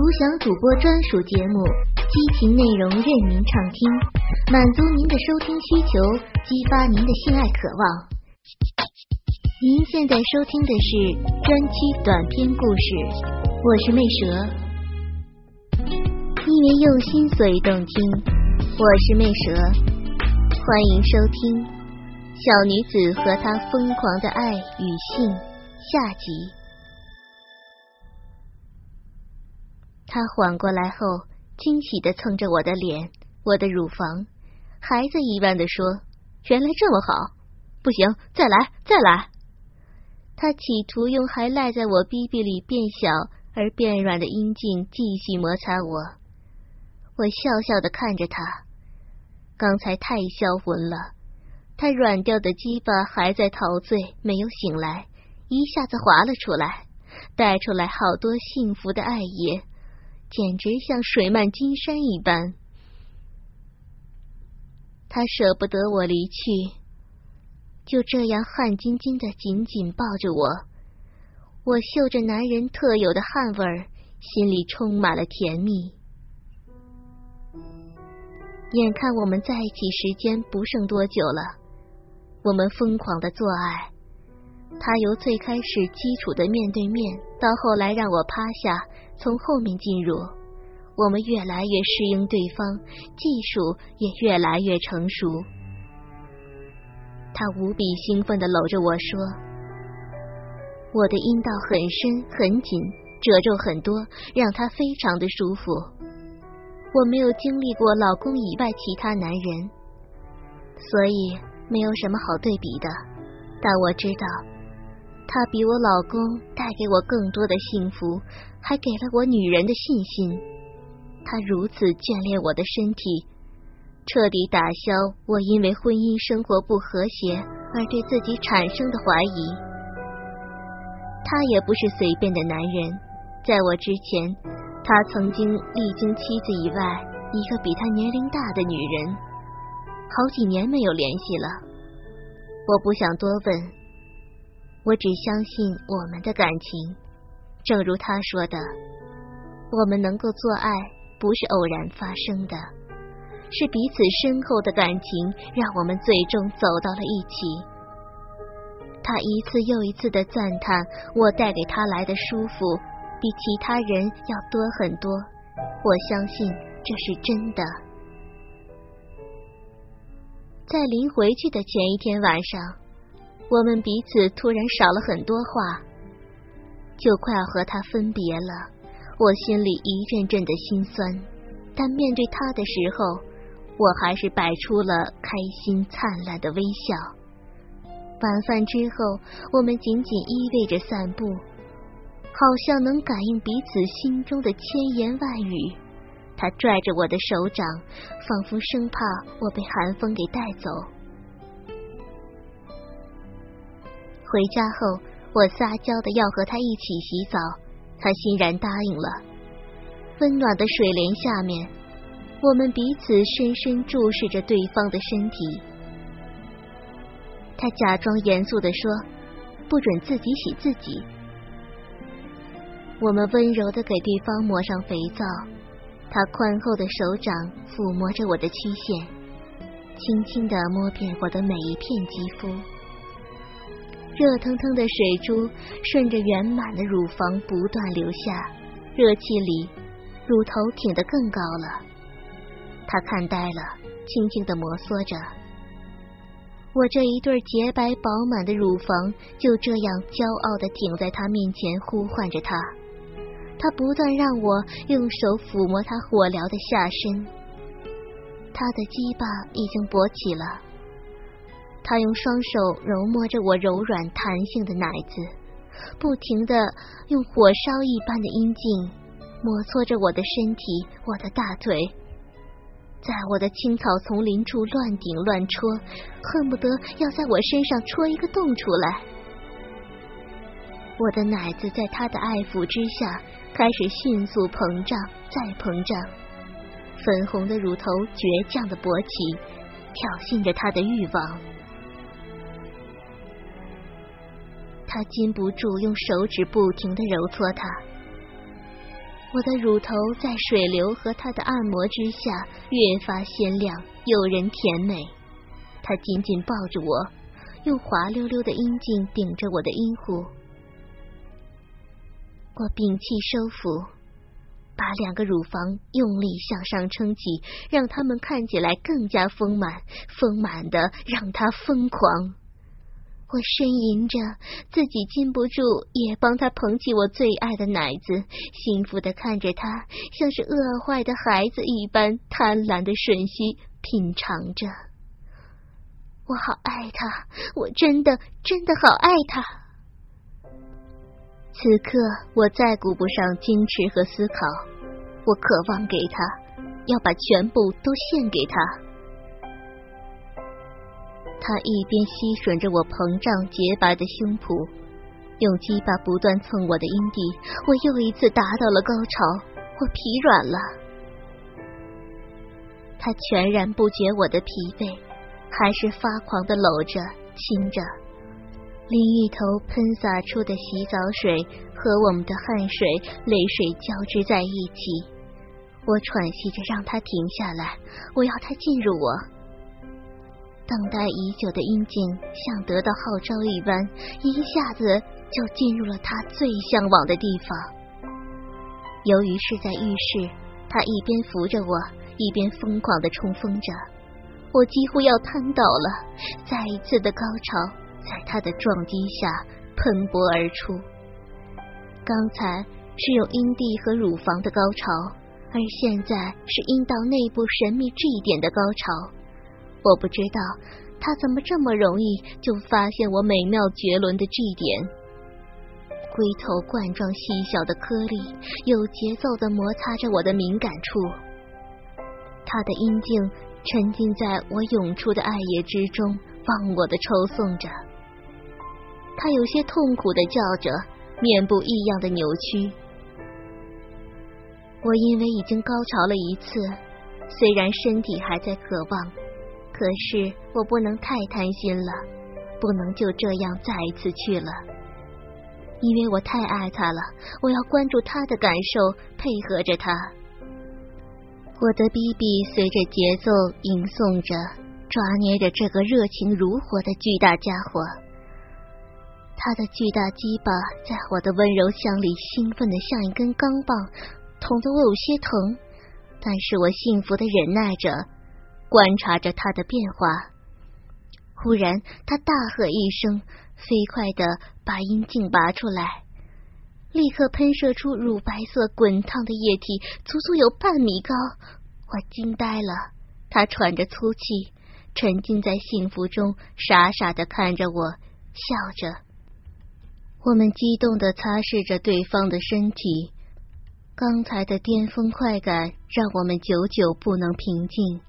独享主播专属节目，激情内容任您畅听，满足您的收听需求，激发您的性爱渴望。您现在收听的是专区短篇故事，我是魅蛇，因为用心所以动听，我是魅蛇，欢迎收听《小女子和她疯狂的爱与性》下集。他缓过来后，惊喜的蹭着我的脸，我的乳房，孩子一般的说：“原来这么好，不行，再来，再来。”他企图用还赖在我逼逼里变小而变软的阴茎继续摩擦我。我笑笑的看着他，刚才太销魂了，他软掉的鸡巴还在陶醉，没有醒来，一下子滑了出来，带出来好多幸福的爱液。简直像水漫金山一般。他舍不得我离去，就这样汗津津的紧紧抱着我。我嗅着男人特有的汗味儿，心里充满了甜蜜。眼看我们在一起时间不剩多久了，我们疯狂的做爱。他由最开始基础的面对面，到后来让我趴下。从后面进入，我们越来越适应对方，技术也越来越成熟。他无比兴奋的搂着我说：“我的阴道很深很紧，褶皱很多，让他非常的舒服。我没有经历过老公以外其他男人，所以没有什么好对比的。但我知道，他比我老公带给我更多的幸福。”还给了我女人的信心，他如此眷恋我的身体，彻底打消我因为婚姻生活不和谐而对自己产生的怀疑。他也不是随便的男人，在我之前，他曾经历经妻子以外一个比他年龄大的女人，好几年没有联系了。我不想多问，我只相信我们的感情。正如他说的，我们能够做爱不是偶然发生的，是彼此深厚的感情让我们最终走到了一起。他一次又一次的赞叹我带给他来的舒服比其他人要多很多，我相信这是真的。在临回去的前一天晚上，我们彼此突然少了很多话。就快要和他分别了，我心里一阵阵的心酸。但面对他的时候，我还是摆出了开心灿烂的微笑。晚饭之后，我们紧紧依偎着散步，好像能感应彼此心中的千言万语。他拽着我的手掌，仿佛生怕我被寒风给带走。回家后。我撒娇的要和他一起洗澡，他欣然答应了。温暖的水帘下面，我们彼此深深注视着对方的身体。他假装严肃的说：“不准自己洗自己。”我们温柔的给对方抹上肥皂，他宽厚的手掌抚摸着我的曲线，轻轻的摸遍我的每一片肌肤。热腾腾的水珠顺着圆满的乳房不断流下，热气里，乳头挺得更高了。他看呆了，轻轻的摩挲着我这一对洁白饱满的乳房，就这样骄傲的挺在他面前，呼唤着他。他不断让我用手抚摸他火燎的下身，他的鸡巴已经勃起了。他用双手揉摸着我柔软弹性的奶子，不停的用火烧一般的阴茎摩挲着我的身体，我的大腿，在我的青草丛林处乱顶乱戳，恨不得要在我身上戳一个洞出来。我的奶子在他的爱抚之下开始迅速膨胀，再膨胀，粉红的乳头倔强的勃起，挑衅着他的欲望。他禁不住用手指不停的揉搓它，我的乳头在水流和他的按摩之下越发鲜亮，诱人甜美。他紧紧抱着我，用滑溜溜的阴茎顶着我的阴户。我屏气收腹，把两个乳房用力向上撑起，让它们看起来更加丰满，丰满的让他疯狂。我呻吟着，自己禁不住也帮他捧起我最爱的奶子，幸福的看着他，像是饿坏的孩子一般贪婪的吮吸品尝着。我好爱他，我真的真的好爱他。此刻我再顾不上矜持和思考，我渴望给他，要把全部都献给他。他一边吸吮着我膨胀洁白的胸脯，用鸡巴不断蹭我的阴蒂，我又一次达到了高潮，我疲软了。他全然不觉我的疲惫，还是发狂的搂着亲着，另一头喷洒出的洗澡水和我们的汗水、泪水交织在一起，我喘息着让他停下来，我要他进入我。等待已久的阴茎像得到号召一般，一下子就进入了他最向往的地方。由于是在浴室，他一边扶着我，一边疯狂的冲锋着，我几乎要瘫倒了。再一次的高潮在他的撞击下喷薄而出。刚才是用阴蒂和乳房的高潮，而现在是阴道内部神秘这一点的高潮。我不知道他怎么这么容易就发现我美妙绝伦的 G 点，龟头冠状细小的颗粒有节奏的摩擦着我的敏感处，他的阴茎沉浸在我涌出的爱液之中，忘我的抽送着。他有些痛苦的叫着，面部异样的扭曲。我因为已经高潮了一次，虽然身体还在渴望。可是我不能太贪心了，不能就这样再一次去了，因为我太爱他了。我要关注他的感受，配合着他。我的 bb 随着节奏吟诵着，抓捏着这个热情如火的巨大家伙。他的巨大鸡巴在我的温柔乡里兴奋的像一根钢棒，捅得我有些疼，但是我幸福的忍耐着。观察着他的变化，忽然他大喝一声，飞快的把阴茎拔出来，立刻喷射出乳白色滚烫的液体，足足有半米高。我惊呆了，他喘着粗气，沉浸在幸福中，傻傻的看着我，笑着。我们激动的擦拭着对方的身体，刚才的巅峰快感让我们久久不能平静。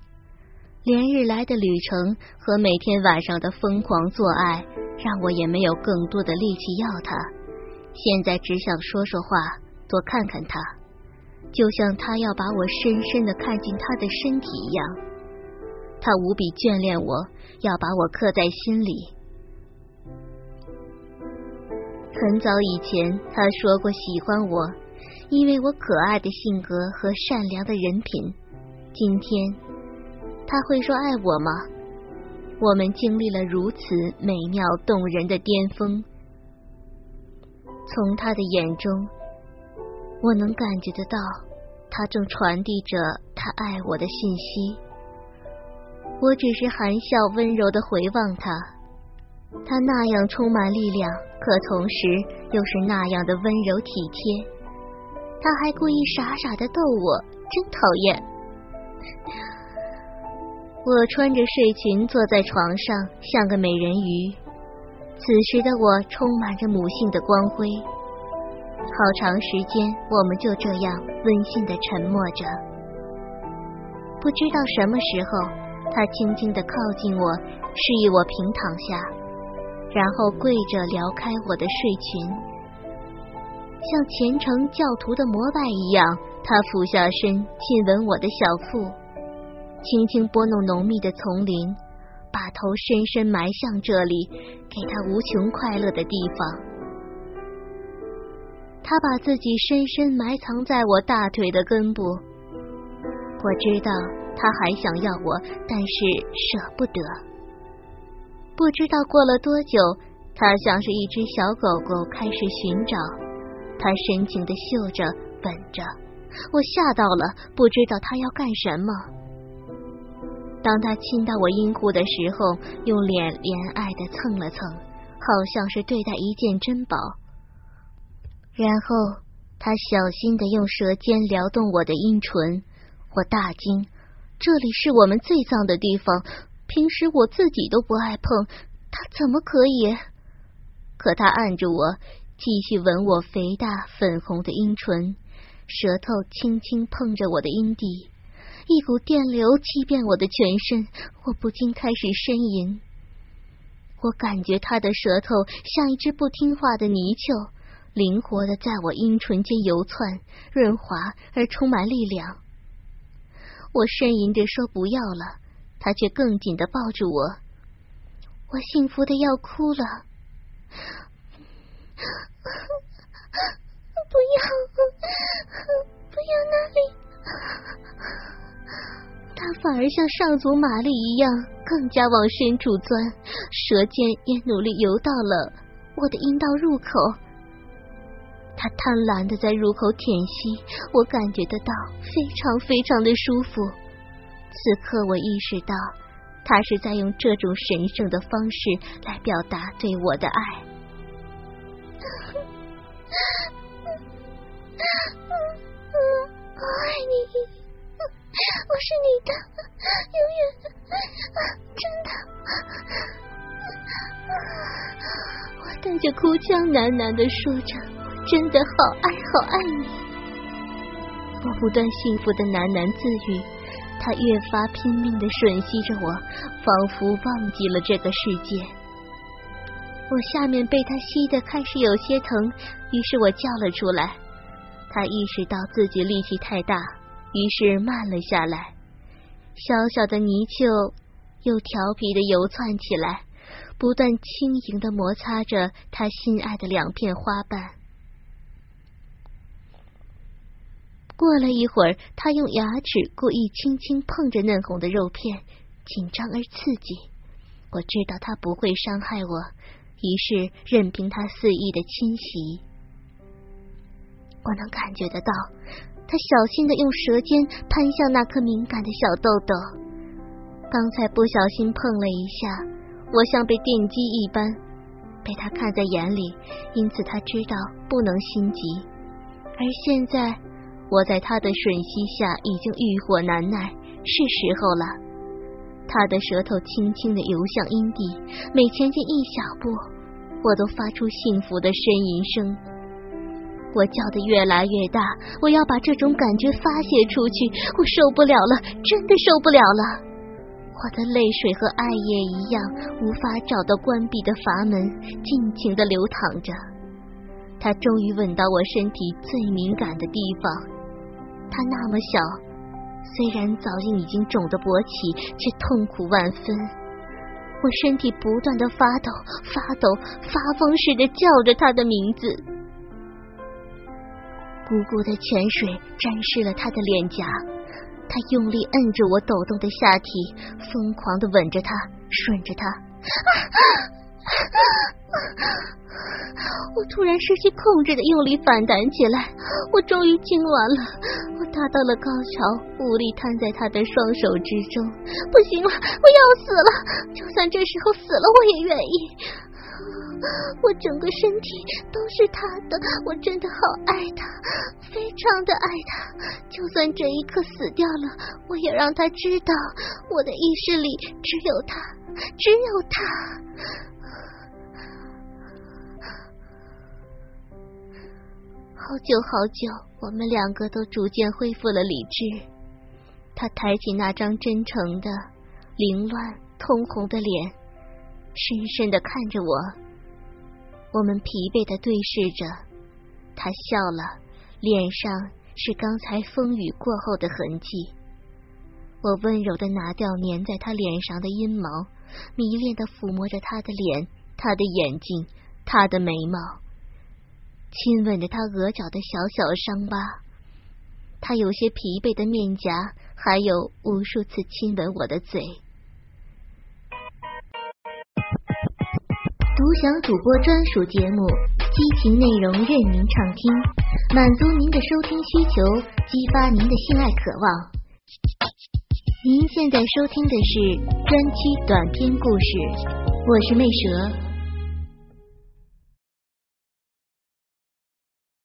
连日来的旅程和每天晚上的疯狂做爱，让我也没有更多的力气要他。现在只想说说话，多看看他，就像他要把我深深的看进他的身体一样。他无比眷恋我，要把我刻在心里。很早以前，他说过喜欢我，因为我可爱的性格和善良的人品。今天。他会说爱我吗？我们经历了如此美妙动人的巅峰，从他的眼中，我能感觉得到，他正传递着他爱我的信息。我只是含笑温柔的回望他，他那样充满力量，可同时又是那样的温柔体贴。他还故意傻傻的逗我，真讨厌。我穿着睡裙坐在床上，像个美人鱼。此时的我充满着母性的光辉。好长时间，我们就这样温馨的沉默着。不知道什么时候，他轻轻的靠近我，示意我平躺下，然后跪着撩开我的睡裙，像虔诚教徒的膜拜一样，他俯下身亲吻我的小腹。轻轻拨弄浓密的丛林，把头深深埋向这里，给他无穷快乐的地方。他把自己深深埋藏在我大腿的根部。我知道他还想要我，但是舍不得。不知道过了多久，他像是一只小狗狗开始寻找，他深情的嗅着、吻着。我吓到了，不知道他要干什么。当他亲到我阴户的时候，用脸怜爱的蹭了蹭，好像是对待一件珍宝。然后他小心的用舌尖撩动我的阴唇，我大惊，这里是我们最脏的地方，平时我自己都不爱碰，他怎么可以？可他按着我，继续吻我肥大粉红的阴唇。舌头轻轻碰着我的阴蒂，一股电流击遍我的全身，我不禁开始呻吟。我感觉他的舌头像一只不听话的泥鳅，灵活的在我阴唇间游窜，润滑而充满力量。我呻吟着说不要了，他却更紧的抱住我，我幸福的要哭了。不要，不要那里！他反而像上足马力一样，更加往深处钻，舌尖也努力游到了我的阴道入口。他贪婪的在入口舔吸，我感觉得到非常非常的舒服。此刻我意识到，他是在用这种神圣的方式来表达对我的爱。我爱你，我是你的，永远，真的。我带着哭腔喃喃的说着：“真的好爱，好爱你。”我不断幸福的喃喃自语，他越发拼命的吮吸着我，仿佛忘记了这个世界。我下面被他吸的开始有些疼，于是我叫了出来。他意识到自己力气太大，于是慢了下来。小小的泥鳅又调皮的游窜起来，不断轻盈的摩擦着他心爱的两片花瓣。过了一会儿，他用牙齿故意轻轻碰着嫩红的肉片，紧张而刺激。我知道他不会伤害我，于是任凭他肆意的侵袭。我能感觉得到，他小心的用舌尖攀向那颗敏感的小豆豆。刚才不小心碰了一下，我像被电击一般，被他看在眼里，因此他知道不能心急。而现在，我在他的吮吸下已经欲火难耐，是时候了。他的舌头轻轻的游向阴蒂，每前进一小步，我都发出幸福的呻吟声。我叫的越来越大，我要把这种感觉发泄出去，我受不了了，真的受不了了。我的泪水和爱液一样，无法找到关闭的阀门，尽情的流淌着。他终于吻到我身体最敏感的地方，他那么小，虽然早就已经肿得勃起，却痛苦万分。我身体不断的发抖，发抖，发疯似的叫着他的名字。汩汩的泉水沾湿了他的脸颊，他用力摁着我抖动的下体，疯狂的吻着他，吮着他。我突然失去控制的用力反弹起来，我终于痉完了，我达到了高潮，无力瘫在他的双手之中。不行了，我要死了！就算这时候死了，我也愿意。我整个身体都是他的，我真的好爱他，非常的爱他。就算这一刻死掉了，我也让他知道，我的意识里只有他，只有他。好久好久，我们两个都逐渐恢复了理智。他抬起那张真诚的、凌乱、通红的脸，深深的看着我。我们疲惫的对视着，他笑了，脸上是刚才风雨过后的痕迹。我温柔的拿掉粘在他脸上的阴毛，迷恋的抚摸着他的脸、他的眼睛、他的眉毛。亲吻着他额角的小小伤疤，他有些疲惫的面颊，还有无数次亲吻我的嘴。独享主播专属节目，激情内容任您畅听，满足您的收听需求，激发您的性爱渴望。您现在收听的是专区短篇故事，我是魅蛇。